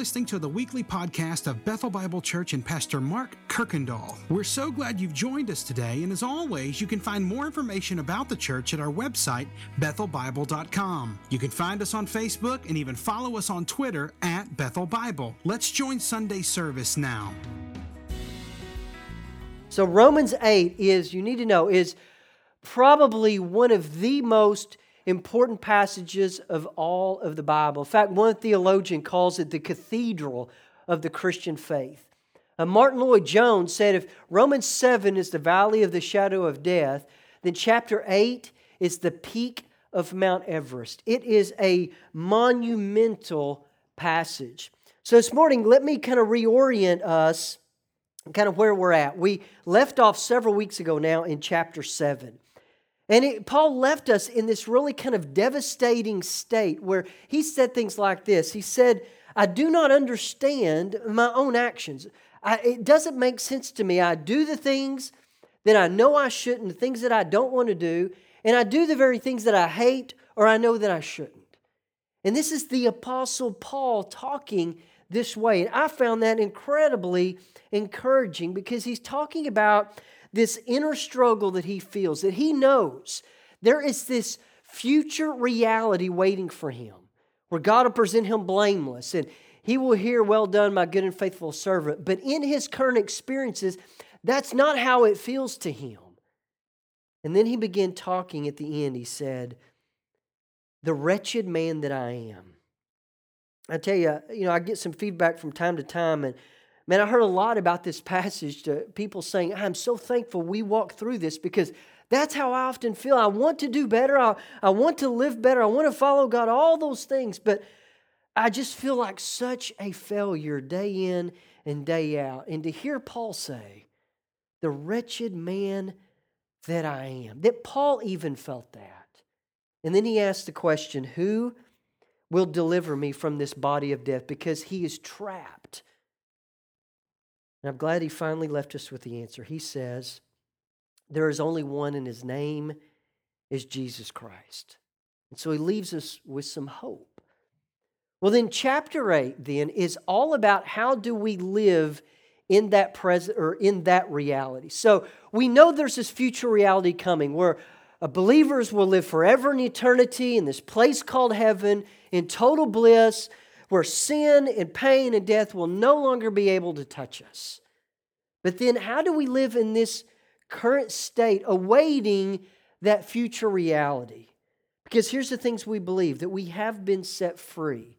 listening to the weekly podcast of Bethel Bible Church and Pastor Mark Kirkendall. We're so glad you've joined us today, and as always, you can find more information about the church at our website, bethelbible.com. You can find us on Facebook and even follow us on Twitter at Bethel Bible. Let's join Sunday service now. So, Romans 8 is, you need to know, is probably one of the most important passages of all of the Bible. In fact, one theologian calls it the cathedral of the Christian faith. Uh, Martyn Lloyd-Jones said if Romans 7 is the valley of the shadow of death, then chapter 8 is the peak of Mount Everest. It is a monumental passage. So this morning, let me kind of reorient us kind of where we're at. We left off several weeks ago now in chapter 7. And it, Paul left us in this really kind of devastating state where he said things like this He said, I do not understand my own actions. I, it doesn't make sense to me. I do the things that I know I shouldn't, the things that I don't want to do, and I do the very things that I hate or I know that I shouldn't. And this is the Apostle Paul talking this way. And I found that incredibly encouraging because he's talking about this inner struggle that he feels, that he knows there is this future reality waiting for him where God will present him blameless and he will hear, Well done, my good and faithful servant. But in his current experiences, that's not how it feels to him. And then he began talking at the end. He said, The wretched man that I am. I tell you, you know, I get some feedback from time to time, and Man, I heard a lot about this passage to people saying, I'm so thankful we walked through this because that's how I often feel. I want to do better. I, I want to live better. I want to follow God, all those things. But I just feel like such a failure day in and day out. And to hear Paul say, the wretched man that I am, that Paul even felt that. And then he asked the question, Who will deliver me from this body of death? Because he is trapped and I'm glad he finally left us with the answer. He says, There is only one, and his name is Jesus Christ. And so he leaves us with some hope. Well, then, chapter 8 then is all about how do we live in that present or in that reality. So we know there's this future reality coming where believers will live forever in eternity in this place called heaven in total bliss where sin and pain and death will no longer be able to touch us. But then, how do we live in this current state, awaiting that future reality? Because here's the things we believe that we have been set free.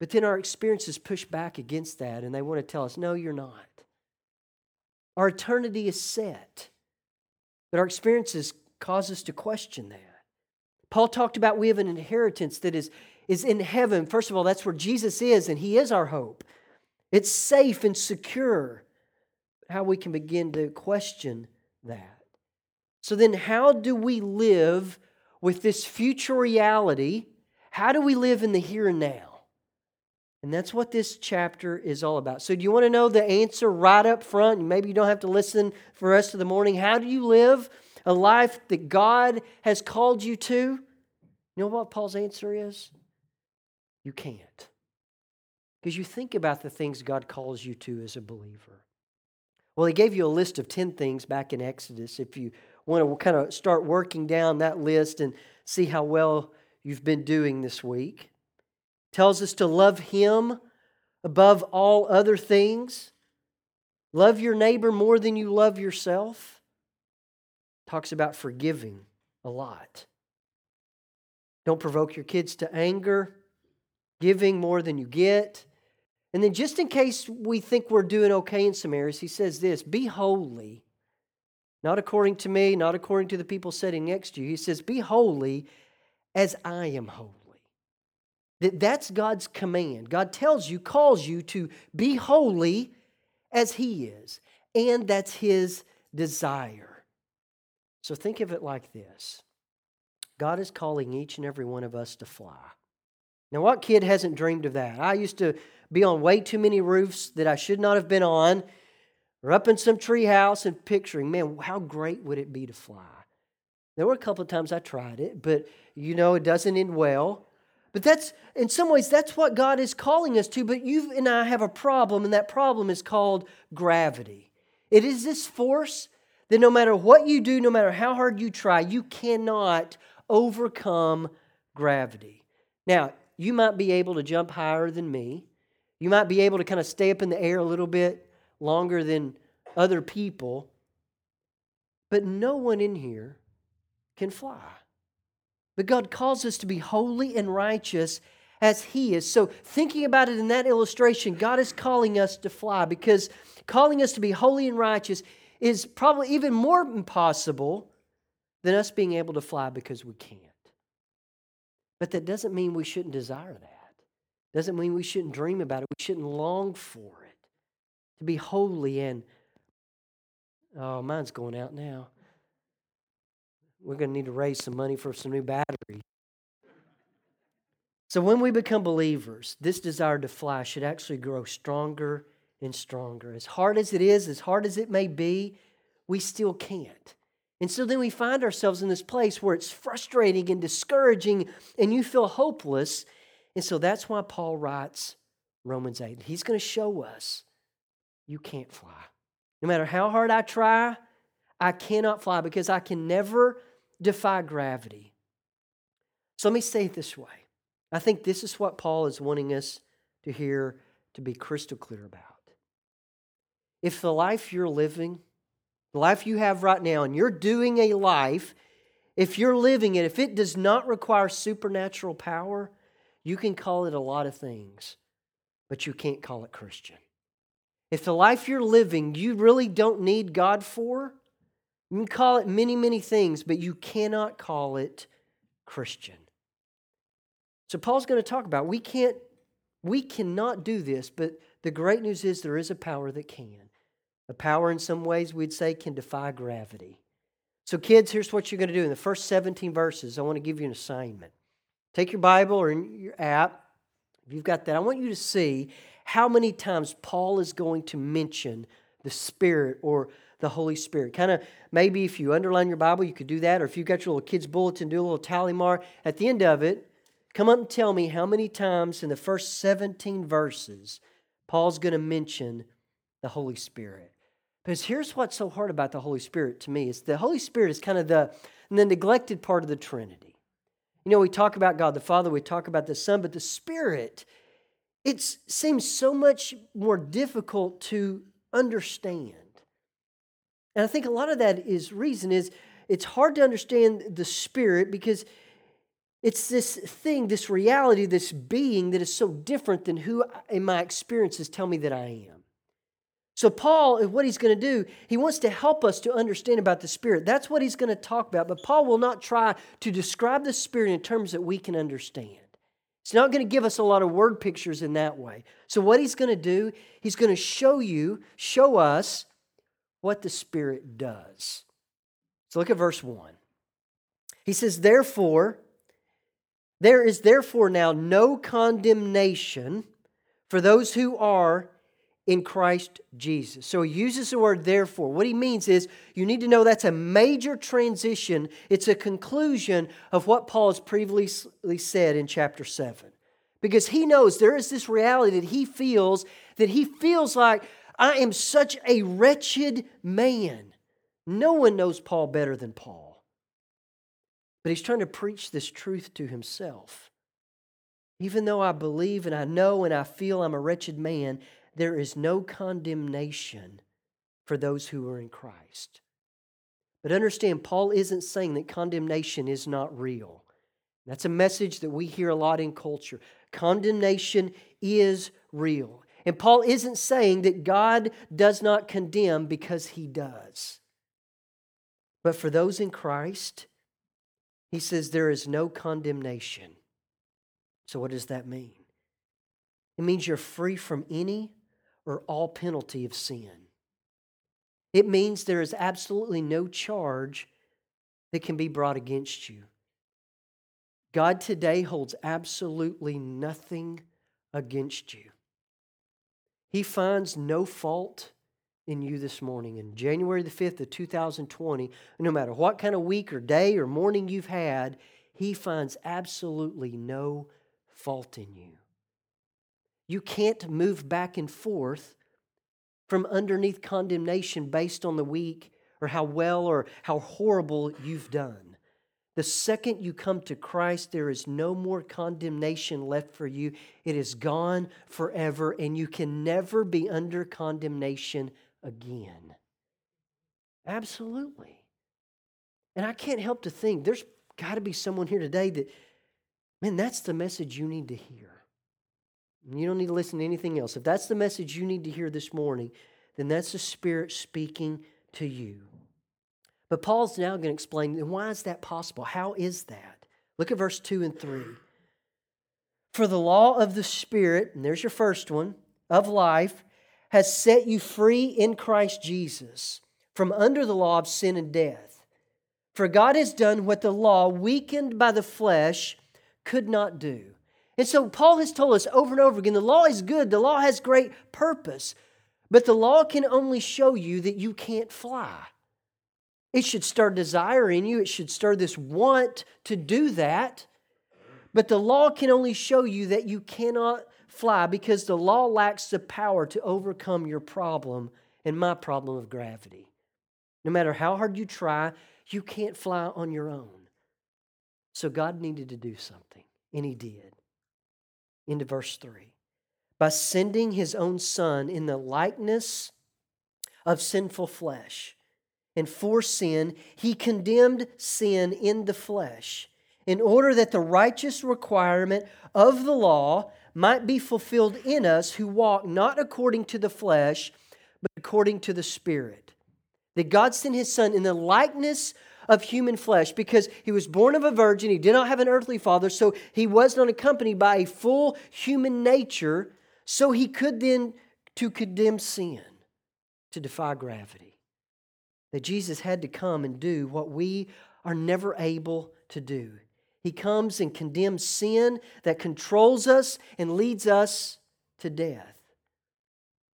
But then our experiences push back against that, and they want to tell us, no, you're not. Our eternity is set. But our experiences cause us to question that. Paul talked about we have an inheritance that is is in heaven. First of all, that's where Jesus is, and He is our hope. It's safe and secure. How we can begin to question that. So, then, how do we live with this future reality? How do we live in the here and now? And that's what this chapter is all about. So, do you want to know the answer right up front? Maybe you don't have to listen for the rest of the morning. How do you live a life that God has called you to? You know what Paul's answer is? You can't. Because you think about the things God calls you to as a believer. Well, He gave you a list of 10 things back in Exodus. If you want to kind of start working down that list and see how well you've been doing this week, tells us to love Him above all other things. Love your neighbor more than you love yourself. Talks about forgiving a lot. Don't provoke your kids to anger giving more than you get. And then, just in case we think we're doing okay in some areas, he says this Be holy, not according to me, not according to the people sitting next to you. He says, Be holy as I am holy. That that's God's command. God tells you, calls you to be holy as He is. And that's His desire. So think of it like this God is calling each and every one of us to fly. Now, what kid hasn't dreamed of that? I used to be on way too many roofs that I should not have been on, or up in some tree house and picturing, man, how great would it be to fly? There were a couple of times I tried it, but you know, it doesn't end well. But that's, in some ways, that's what God is calling us to. But you and I have a problem, and that problem is called gravity. It is this force that no matter what you do, no matter how hard you try, you cannot overcome gravity. Now, you might be able to jump higher than me. You might be able to kind of stay up in the air a little bit longer than other people. But no one in here can fly. But God calls us to be holy and righteous as He is. So, thinking about it in that illustration, God is calling us to fly because calling us to be holy and righteous is probably even more impossible than us being able to fly because we can't. But that doesn't mean we shouldn't desire that. Doesn't mean we shouldn't dream about it. We shouldn't long for it. To be holy and oh, mine's going out now. We're going to need to raise some money for some new batteries. So when we become believers, this desire to fly should actually grow stronger and stronger. As hard as it is, as hard as it may be, we still can't. And so then we find ourselves in this place where it's frustrating and discouraging and you feel hopeless. And so that's why Paul writes Romans 8. He's going to show us you can't fly. No matter how hard I try, I cannot fly because I can never defy gravity. So let me say it this way. I think this is what Paul is wanting us to hear to be crystal clear about. If the life you're living, the life you have right now, and you're doing a life, if you're living it, if it does not require supernatural power, you can call it a lot of things, but you can't call it Christian. If the life you're living you really don't need God for, you can call it many, many things, but you cannot call it Christian. So Paul's going to talk about we can't we cannot do this, but the great news is there is a power that can. A power, in some ways, we'd say, can defy gravity. So, kids, here's what you're going to do. In the first 17 verses, I want to give you an assignment. Take your Bible or your app, if you've got that, I want you to see how many times Paul is going to mention the Spirit or the Holy Spirit. Kind of maybe if you underline your Bible, you could do that, or if you've got your little kids' bulletin, do a little tally mark. At the end of it, come up and tell me how many times in the first 17 verses Paul's going to mention the Holy Spirit. Because here's what's so hard about the Holy Spirit to me is the Holy Spirit is kind of the, the neglected part of the Trinity. You know, we talk about God the Father, we talk about the Son, but the Spirit, it seems so much more difficult to understand. And I think a lot of that is reason is it's hard to understand the Spirit because it's this thing, this reality, this being that is so different than who uh, in my experiences tell me that I am. So, Paul, what he's going to do, he wants to help us to understand about the Spirit. That's what he's going to talk about. But Paul will not try to describe the Spirit in terms that we can understand. He's not going to give us a lot of word pictures in that way. So, what he's going to do, he's going to show you, show us what the Spirit does. So, look at verse 1. He says, Therefore, there is therefore now no condemnation for those who are in Christ Jesus. So he uses the word therefore. What he means is you need to know that's a major transition. It's a conclusion of what Paul has previously said in chapter 7. Because he knows there is this reality that he feels that he feels like I am such a wretched man. No one knows Paul better than Paul. But he's trying to preach this truth to himself. Even though I believe and I know and I feel I'm a wretched man, there is no condemnation for those who are in Christ. But understand, Paul isn't saying that condemnation is not real. That's a message that we hear a lot in culture. Condemnation is real. And Paul isn't saying that God does not condemn because he does. But for those in Christ, he says there is no condemnation. So, what does that mean? It means you're free from any or all penalty of sin. It means there is absolutely no charge that can be brought against you. God today holds absolutely nothing against you. He finds no fault in you this morning. In January the 5th of 2020, no matter what kind of week or day or morning you've had, He finds absolutely no fault in you. You can't move back and forth from underneath condemnation based on the week or how well or how horrible you've done. The second you come to Christ, there is no more condemnation left for you. It is gone forever, and you can never be under condemnation again. Absolutely. And I can't help to think there's got to be someone here today that, man, that's the message you need to hear. You don't need to listen to anything else. If that's the message you need to hear this morning, then that's the Spirit speaking to you. But Paul's now going to explain why is that possible? How is that? Look at verse 2 and 3. For the law of the Spirit, and there's your first one, of life, has set you free in Christ Jesus from under the law of sin and death. For God has done what the law, weakened by the flesh, could not do. And so Paul has told us over and over again the law is good, the law has great purpose, but the law can only show you that you can't fly. It should stir desire in you, it should stir this want to do that. But the law can only show you that you cannot fly because the law lacks the power to overcome your problem and my problem of gravity. No matter how hard you try, you can't fly on your own. So God needed to do something, and He did. Into verse 3 by sending His own Son in the likeness of sinful flesh and for sin, he condemned sin in the flesh, in order that the righteous requirement of the law might be fulfilled in us who walk not according to the flesh, but according to the Spirit. That God sent his Son in the likeness of human flesh because he was born of a virgin, he did not have an earthly father, so he was not accompanied by a full human nature, so he could then to condemn sin, to defy gravity that Jesus had to come and do what we are never able to do. He comes and condemns sin that controls us and leads us to death.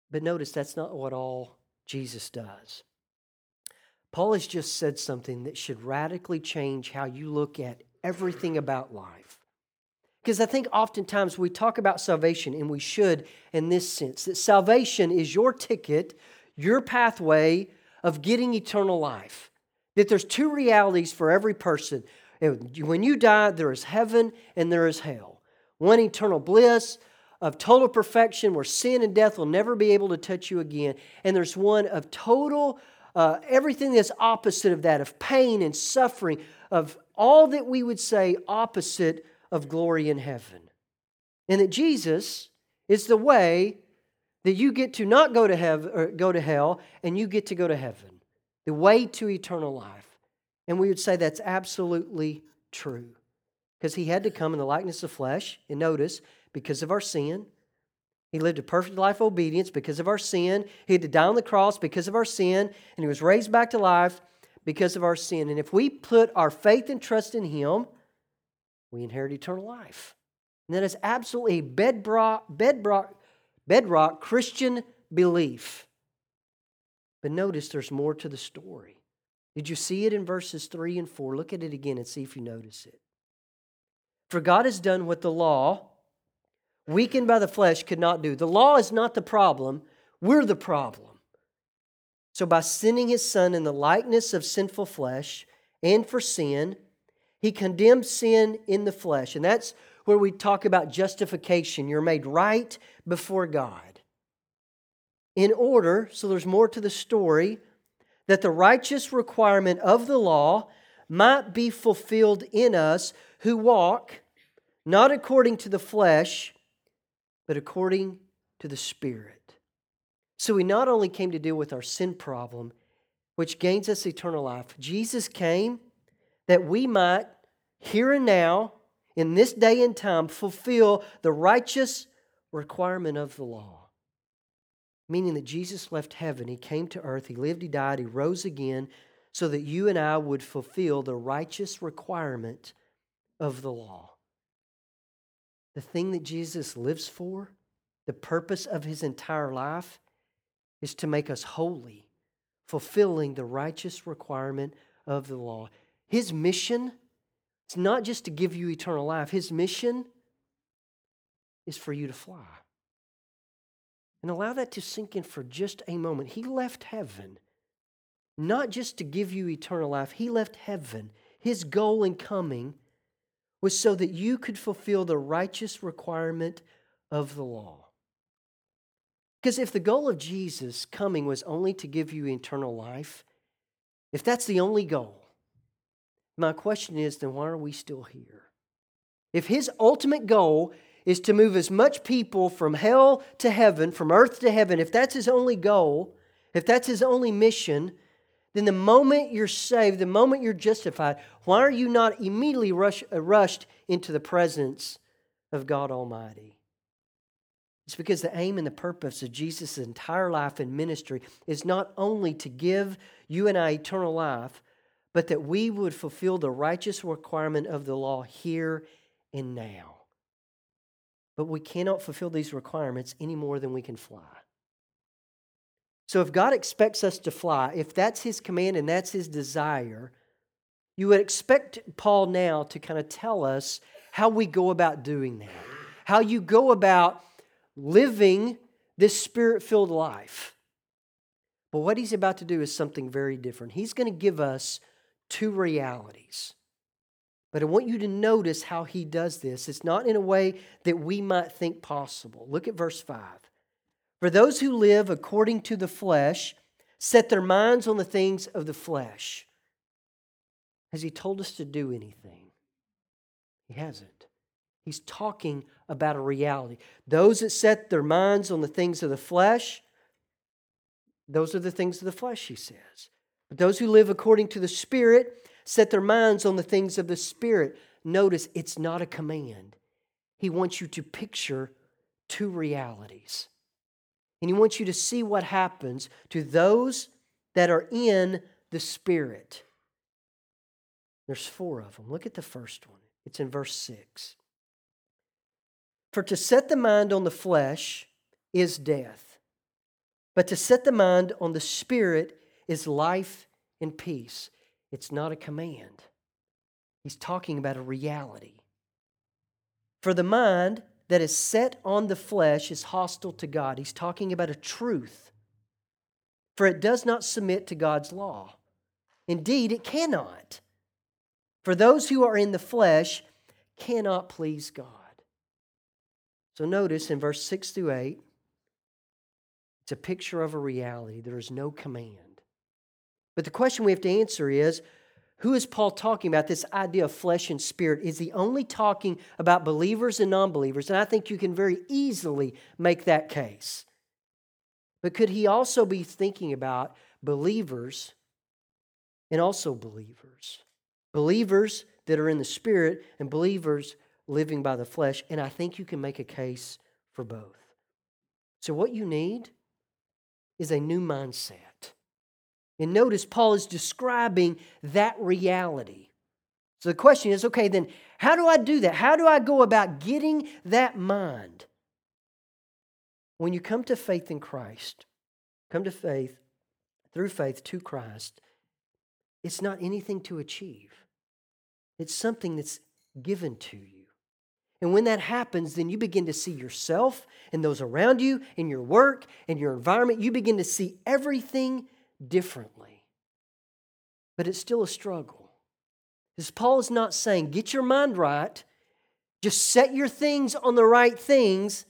But notice that's not what all Jesus does. Paul has just said something that should radically change how you look at everything about life. Because I think oftentimes we talk about salvation, and we should in this sense that salvation is your ticket, your pathway of getting eternal life. That there's two realities for every person. When you die, there is heaven and there is hell. One eternal bliss of total perfection where sin and death will never be able to touch you again. And there's one of total, uh, everything that's opposite of that, of pain and suffering, of all that we would say opposite of glory in heaven. And that Jesus is the way that you get to not go to heaven or go to hell and you get to go to heaven the way to eternal life and we would say that's absolutely true because he had to come in the likeness of flesh and notice because of our sin he lived a perfect life of obedience because of our sin he had to die on the cross because of our sin and he was raised back to life because of our sin and if we put our faith and trust in him we inherit eternal life and that is absolutely bedrock, bedrock bedrock Christian belief. But notice there's more to the story. Did you see it in verses 3 and 4? Look at it again and see if you notice it. For God has done what the law, weakened by the flesh, could not do. The law is not the problem, we're the problem. So, by sending his son in the likeness of sinful flesh and for sin, he condemned sin in the flesh. And that's where we talk about justification. You're made right before God. In order, so there's more to the story, that the righteous requirement of the law might be fulfilled in us who walk not according to the flesh, but according to the Spirit. So we not only came to deal with our sin problem, which gains us eternal life, Jesus came that we might, here and now, in this day and time fulfill the righteous requirement of the law. Meaning that Jesus left heaven, he came to earth, he lived, he died, he rose again, so that you and I would fulfill the righteous requirement of the law. The thing that Jesus lives for, the purpose of his entire life, is to make us holy, fulfilling the righteous requirement of the law. His mission it's not just to give you eternal life. His mission is for you to fly. And allow that to sink in for just a moment. He left heaven not just to give you eternal life, He left heaven. His goal in coming was so that you could fulfill the righteous requirement of the law. Because if the goal of Jesus coming was only to give you eternal life, if that's the only goal, my question is then why are we still here? If his ultimate goal is to move as much people from hell to heaven, from earth to heaven, if that's his only goal, if that's his only mission, then the moment you're saved, the moment you're justified, why are you not immediately rush, uh, rushed into the presence of God Almighty? It's because the aim and the purpose of Jesus' entire life and ministry is not only to give you and I eternal life, but that we would fulfill the righteous requirement of the law here and now. But we cannot fulfill these requirements any more than we can fly. So if God expects us to fly, if that's his command and that's his desire, you would expect Paul now to kind of tell us how we go about doing that, how you go about living this spirit filled life. But what he's about to do is something very different. He's going to give us two realities. But I want you to notice how he does this. It's not in a way that we might think possible. Look at verse 5. For those who live according to the flesh set their minds on the things of the flesh. Has he told us to do anything? He hasn't. He's talking about a reality. Those that set their minds on the things of the flesh, those are the things of the flesh, he says. But those who live according to the Spirit set their minds on the things of the Spirit. Notice it's not a command. He wants you to picture two realities. And he wants you to see what happens to those that are in the Spirit. There's four of them. Look at the first one. It's in verse 6. For to set the mind on the flesh is death, but to set the mind on the Spirit is life and peace. It's not a command, he's talking about a reality. For the mind that is set on the flesh is hostile to God. He's talking about a truth. For it does not submit to God's law. Indeed, it cannot. For those who are in the flesh cannot please God. So notice in verse 6 through 8, it's a picture of a reality. There is no command. But the question we have to answer is who is Paul talking about? This idea of flesh and spirit. Is he only talking about believers and non believers? And I think you can very easily make that case. But could he also be thinking about believers and also believers? Believers that are in the spirit and believers living by the flesh. And I think you can make a case for both. So, what you need is a new mindset. And notice Paul is describing that reality. So the question is okay, then how do I do that? How do I go about getting that mind? When you come to faith in Christ, come to faith through faith to Christ, it's not anything to achieve, it's something that's given to you. And when that happens, then you begin to see yourself and those around you, in your work, in your environment. You begin to see everything differently. But it's still a struggle. Because Paul is not saying, get your mind right, just set your things on the right things,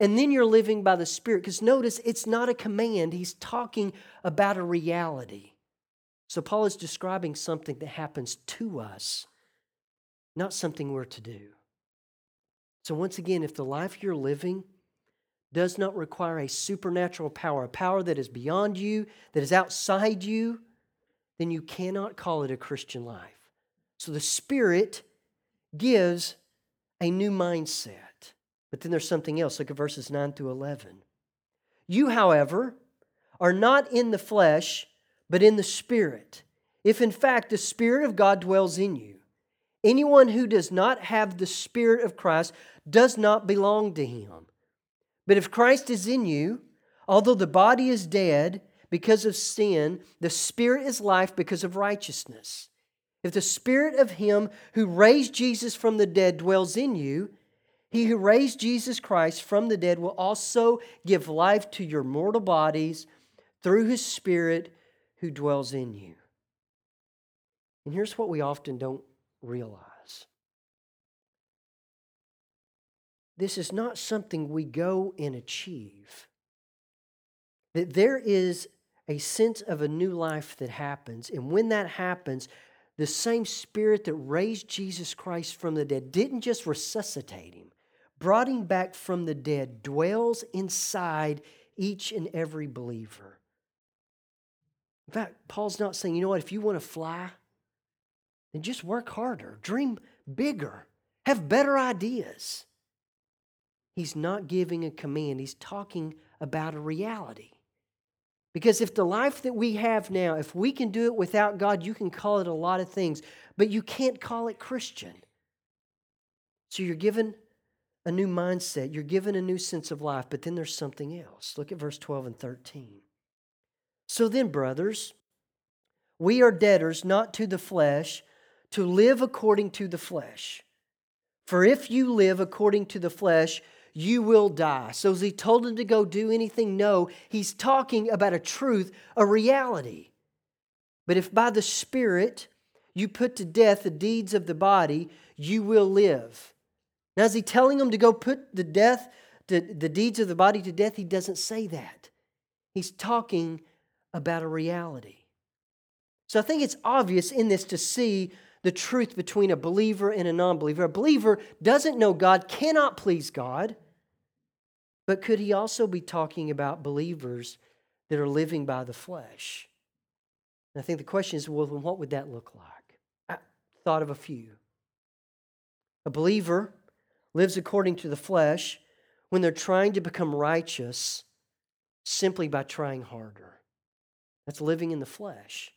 and then you're living by the Spirit. Because notice, it's not a command, he's talking about a reality. So Paul is describing something that happens to us, not something we're to do. So, once again, if the life you're living does not require a supernatural power, a power that is beyond you, that is outside you, then you cannot call it a Christian life. So the Spirit gives a new mindset. But then there's something else. Look at verses 9 through 11. You, however, are not in the flesh, but in the Spirit, if in fact the Spirit of God dwells in you. Anyone who does not have the Spirit of Christ does not belong to him. But if Christ is in you, although the body is dead because of sin, the spirit is life because of righteousness. If the spirit of him who raised Jesus from the dead dwells in you, He who raised Jesus Christ from the dead will also give life to your mortal bodies through his Spirit who dwells in you. And here's what we often don't realize this is not something we go and achieve, that there is a sense of a new life that happens. And when that happens, the same spirit that raised Jesus Christ from the dead didn't just resuscitate him, brought him back from the dead, dwells inside each and every believer. In fact, Paul's not saying, you know what, if you want to fly, then just work harder, dream bigger, have better ideas. He's not giving a command, he's talking about a reality. Because if the life that we have now, if we can do it without God, you can call it a lot of things, but you can't call it Christian. So you're given a new mindset, you're given a new sense of life, but then there's something else. Look at verse 12 and 13. So then, brothers, we are debtors not to the flesh to live according to the flesh. For if you live according to the flesh, you will die. So, as he told him to go do anything? No, he's talking about a truth, a reality. But if by the Spirit you put to death the deeds of the body, you will live. Now, is he telling him to go put the death, the, the deeds of the body to death? He doesn't say that. He's talking about a reality. So I think it's obvious in this to see the truth between a believer and a non believer. A believer doesn't know God, cannot please God. But could he also be talking about believers that are living by the flesh? And I think the question is well, what would that look like? I thought of a few. A believer lives according to the flesh when they're trying to become righteous simply by trying harder. That's living in the flesh.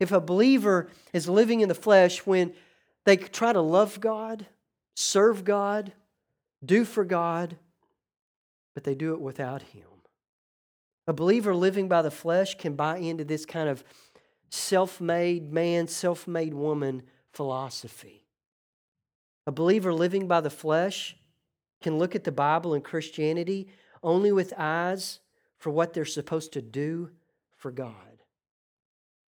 If a believer is living in the flesh when they try to love God, serve God, do for God, but they do it without Him. A believer living by the flesh can buy into this kind of self made man, self made woman philosophy. A believer living by the flesh can look at the Bible and Christianity only with eyes for what they're supposed to do for God.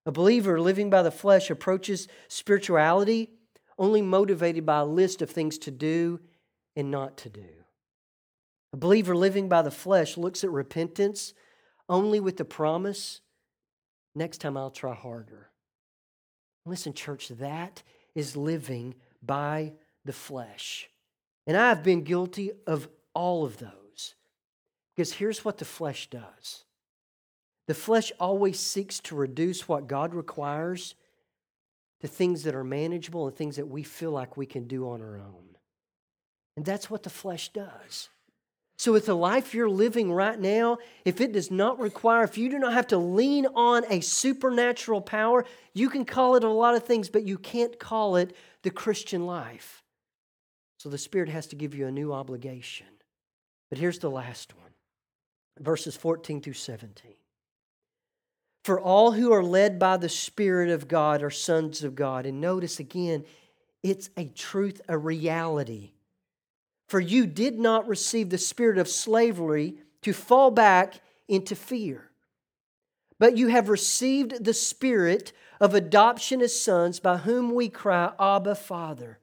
A believer living by the flesh approaches spirituality only motivated by a list of things to do and not to do. A believer living by the flesh looks at repentance only with the promise next time I'll try harder. Listen, church, that is living by the flesh. And I've been guilty of all of those. Because here's what the flesh does the flesh always seeks to reduce what God requires to things that are manageable and things that we feel like we can do on our own. And that's what the flesh does. So, with the life you're living right now, if it does not require, if you do not have to lean on a supernatural power, you can call it a lot of things, but you can't call it the Christian life. So, the Spirit has to give you a new obligation. But here's the last one verses 14 through 17. For all who are led by the Spirit of God are sons of God. And notice again, it's a truth, a reality. For you did not receive the spirit of slavery to fall back into fear, but you have received the spirit of adoption as sons, by whom we cry, Abba, Father.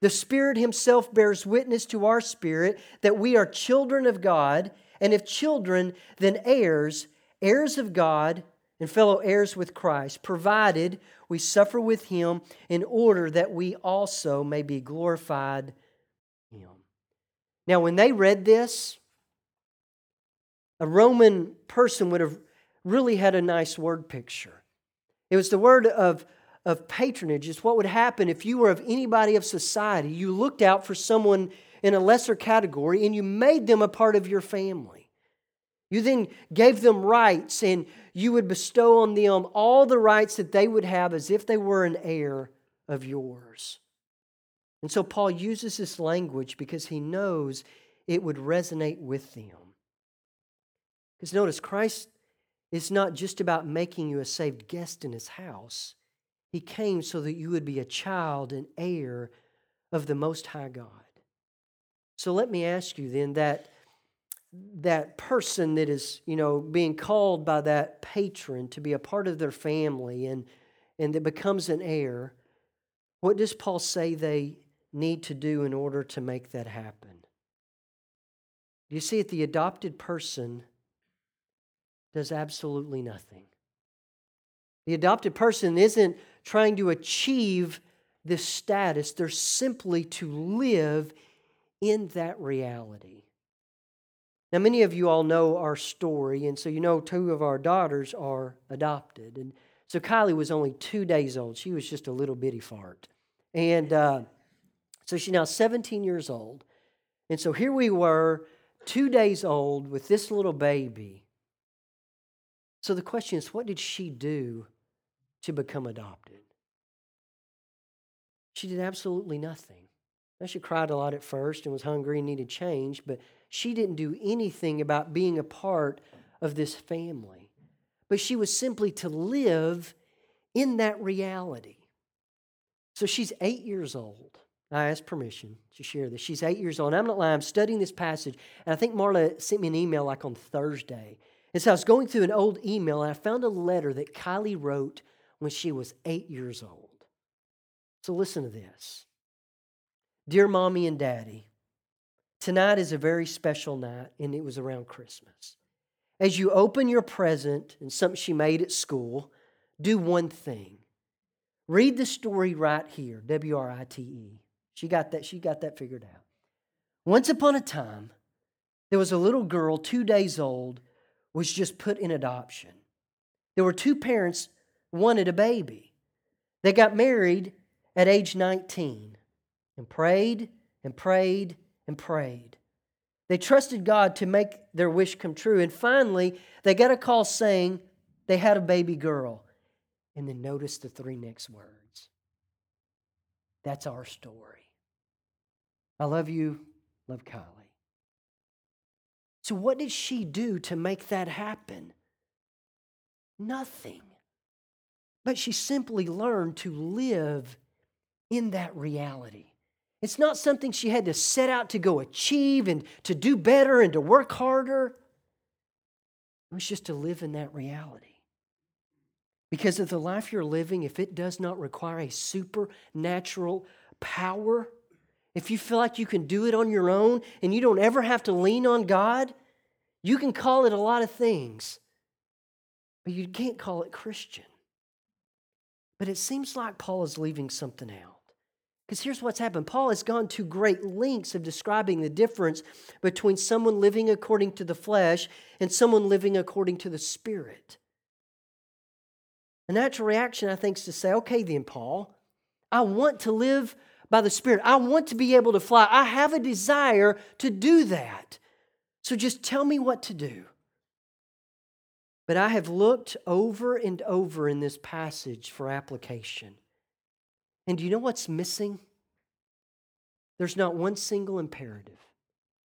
The Spirit Himself bears witness to our spirit that we are children of God, and if children, then heirs, heirs of God and fellow heirs with Christ, provided we suffer with him in order that we also may be glorified him. Now, when they read this, a Roman person would have really had a nice word picture. It was the word of, of patronage. It's what would happen if you were of anybody of society. You looked out for someone in a lesser category and you made them a part of your family. You then gave them rights and you would bestow on them all the rights that they would have as if they were an heir of yours. And so Paul uses this language because he knows it would resonate with them. Because notice, Christ is not just about making you a saved guest in his house, he came so that you would be a child and heir of the Most High God. So let me ask you then that that person that is, you know, being called by that patron to be a part of their family and and that becomes an heir, what does Paul say they need to do in order to make that happen? You see it the adopted person does absolutely nothing. The adopted person isn't trying to achieve this status, they're simply to live in that reality. Now, many of you all know our story, and so you know two of our daughters are adopted. And so Kylie was only two days old. She was just a little bitty fart. And uh, so she's now 17 years old. And so here we were, two days old, with this little baby. So the question is, what did she do to become adopted? She did absolutely nothing. Now, she cried a lot at first and was hungry and needed change, but she didn't do anything about being a part of this family. But she was simply to live in that reality. So she's eight years old. I asked permission to share this. She's eight years old. I'm not lying. I'm studying this passage, and I think Marla sent me an email like on Thursday. And so I was going through an old email, and I found a letter that Kylie wrote when she was eight years old. So listen to this. Dear mommy and daddy, tonight is a very special night, and it was around Christmas. As you open your present and something she made at school, do one thing. Read the story right here, W R I T E. She got that, she got that figured out. Once upon a time, there was a little girl, two days old, was just put in adoption. There were two parents wanted a baby. They got married at age 19 and prayed and prayed and prayed. They trusted God to make their wish come true. And finally, they got a call saying they had a baby girl. And then notice the three next words. That's our story. I love you, love Kylie. So, what did she do to make that happen? Nothing. But she simply learned to live in that reality. It's not something she had to set out to go achieve and to do better and to work harder. It was just to live in that reality. Because of the life you're living, if it does not require a supernatural power, if you feel like you can do it on your own and you don't ever have to lean on God, you can call it a lot of things, but you can't call it Christian. But it seems like Paul is leaving something out. Because here's what's happened Paul has gone to great lengths of describing the difference between someone living according to the flesh and someone living according to the spirit. A natural reaction, I think, is to say, okay, then, Paul, I want to live by the Spirit. I want to be able to fly. I have a desire to do that. So just tell me what to do. But I have looked over and over in this passage for application. And do you know what's missing? There's not one single imperative.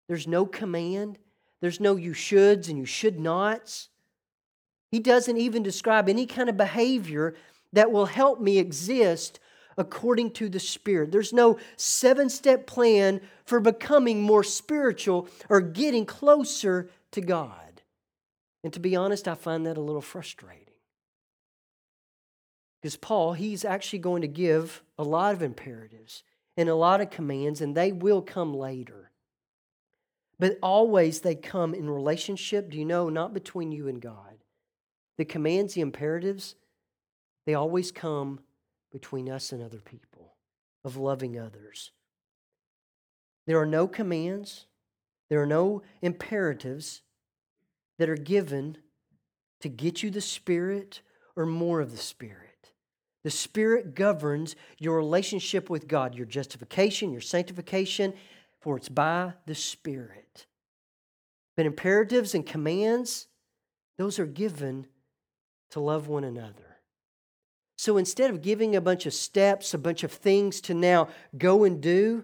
There's no command. There's no you shoulds and you should nots. He doesn't even describe any kind of behavior that will help me exist according to the Spirit. There's no seven step plan for becoming more spiritual or getting closer to God. And to be honest, I find that a little frustrating. Because Paul, he's actually going to give a lot of imperatives and a lot of commands, and they will come later. But always they come in relationship, do you know, not between you and God. The commands, the imperatives, they always come between us and other people, of loving others. There are no commands, there are no imperatives that are given to get you the Spirit or more of the Spirit. The Spirit governs your relationship with God, your justification, your sanctification, for it's by the Spirit. But imperatives and commands, those are given to love one another. So instead of giving a bunch of steps, a bunch of things to now go and do,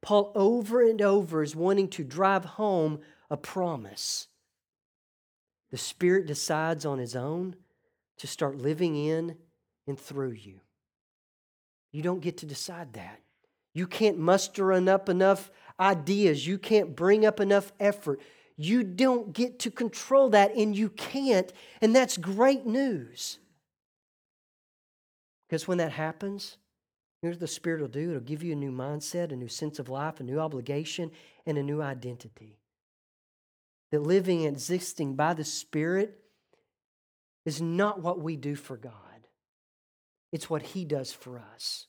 Paul over and over is wanting to drive home a promise. The Spirit decides on his own to start living in and through you. You don't get to decide that. You can't muster up enough ideas. You can't bring up enough effort. You don't get to control that, and you can't. And that's great news. Because when that happens, here's what the Spirit will do it'll give you a new mindset, a new sense of life, a new obligation, and a new identity. That living and existing by the Spirit is not what we do for God, it's what He does for us.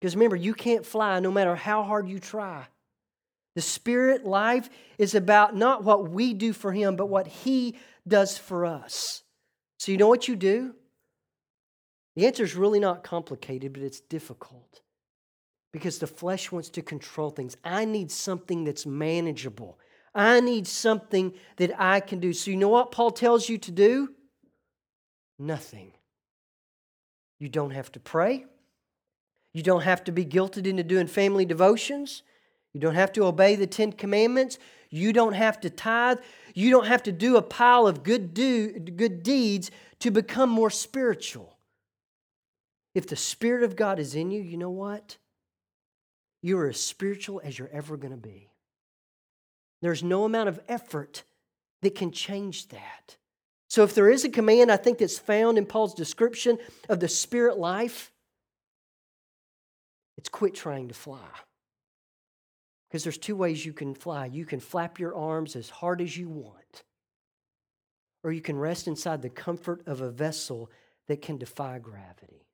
Because remember, you can't fly no matter how hard you try. The spirit life is about not what we do for Him, but what He does for us. So, you know what you do? The answer is really not complicated, but it's difficult because the flesh wants to control things. I need something that's manageable. I need something that I can do. So, you know what Paul tells you to do? Nothing. You don't have to pray. You don't have to be guilted into doing family devotions. You don't have to obey the Ten Commandments. You don't have to tithe. You don't have to do a pile of good, do, good deeds to become more spiritual. If the Spirit of God is in you, you know what? You are as spiritual as you're ever going to be. There's no amount of effort that can change that. So, if there is a command, I think that's found in Paul's description of the spirit life, it's quit trying to fly. Because there's two ways you can fly. You can flap your arms as hard as you want, or you can rest inside the comfort of a vessel that can defy gravity.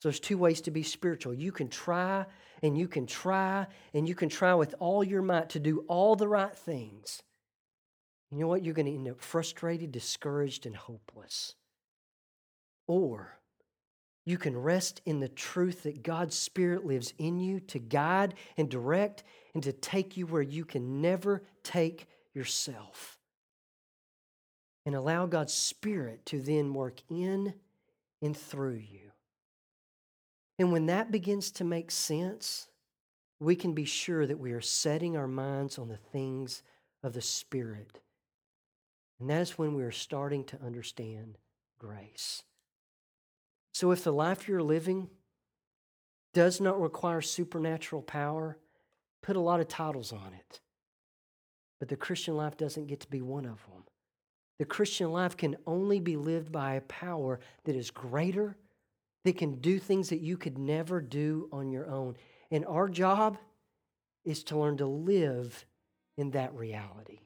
So there's two ways to be spiritual. You can try and you can try and you can try with all your might to do all the right things. You know what? You're going to end up frustrated, discouraged, and hopeless. Or you can rest in the truth that God's Spirit lives in you to guide and direct and to take you where you can never take yourself. And allow God's Spirit to then work in and through you. And when that begins to make sense, we can be sure that we are setting our minds on the things of the Spirit. And that is when we are starting to understand grace. So if the life you're living does not require supernatural power, put a lot of titles on it. But the Christian life doesn't get to be one of them. The Christian life can only be lived by a power that is greater, that can do things that you could never do on your own. And our job is to learn to live in that reality.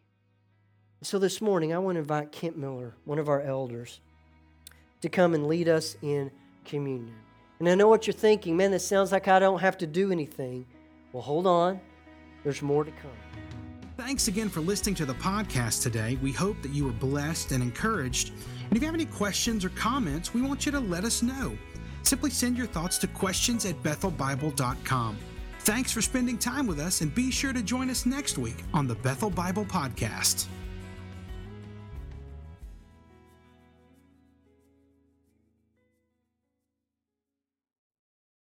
So this morning, I want to invite Kent Miller, one of our elders, to come and lead us in communion. And I know what you're thinking, man, this sounds like I don't have to do anything. Well, hold on, there's more to come. Thanks again for listening to the podcast today. We hope that you were blessed and encouraged. And if you have any questions or comments, we want you to let us know. Simply send your thoughts to questions at bethelbible.com. Thanks for spending time with us, and be sure to join us next week on the Bethel Bible Podcast.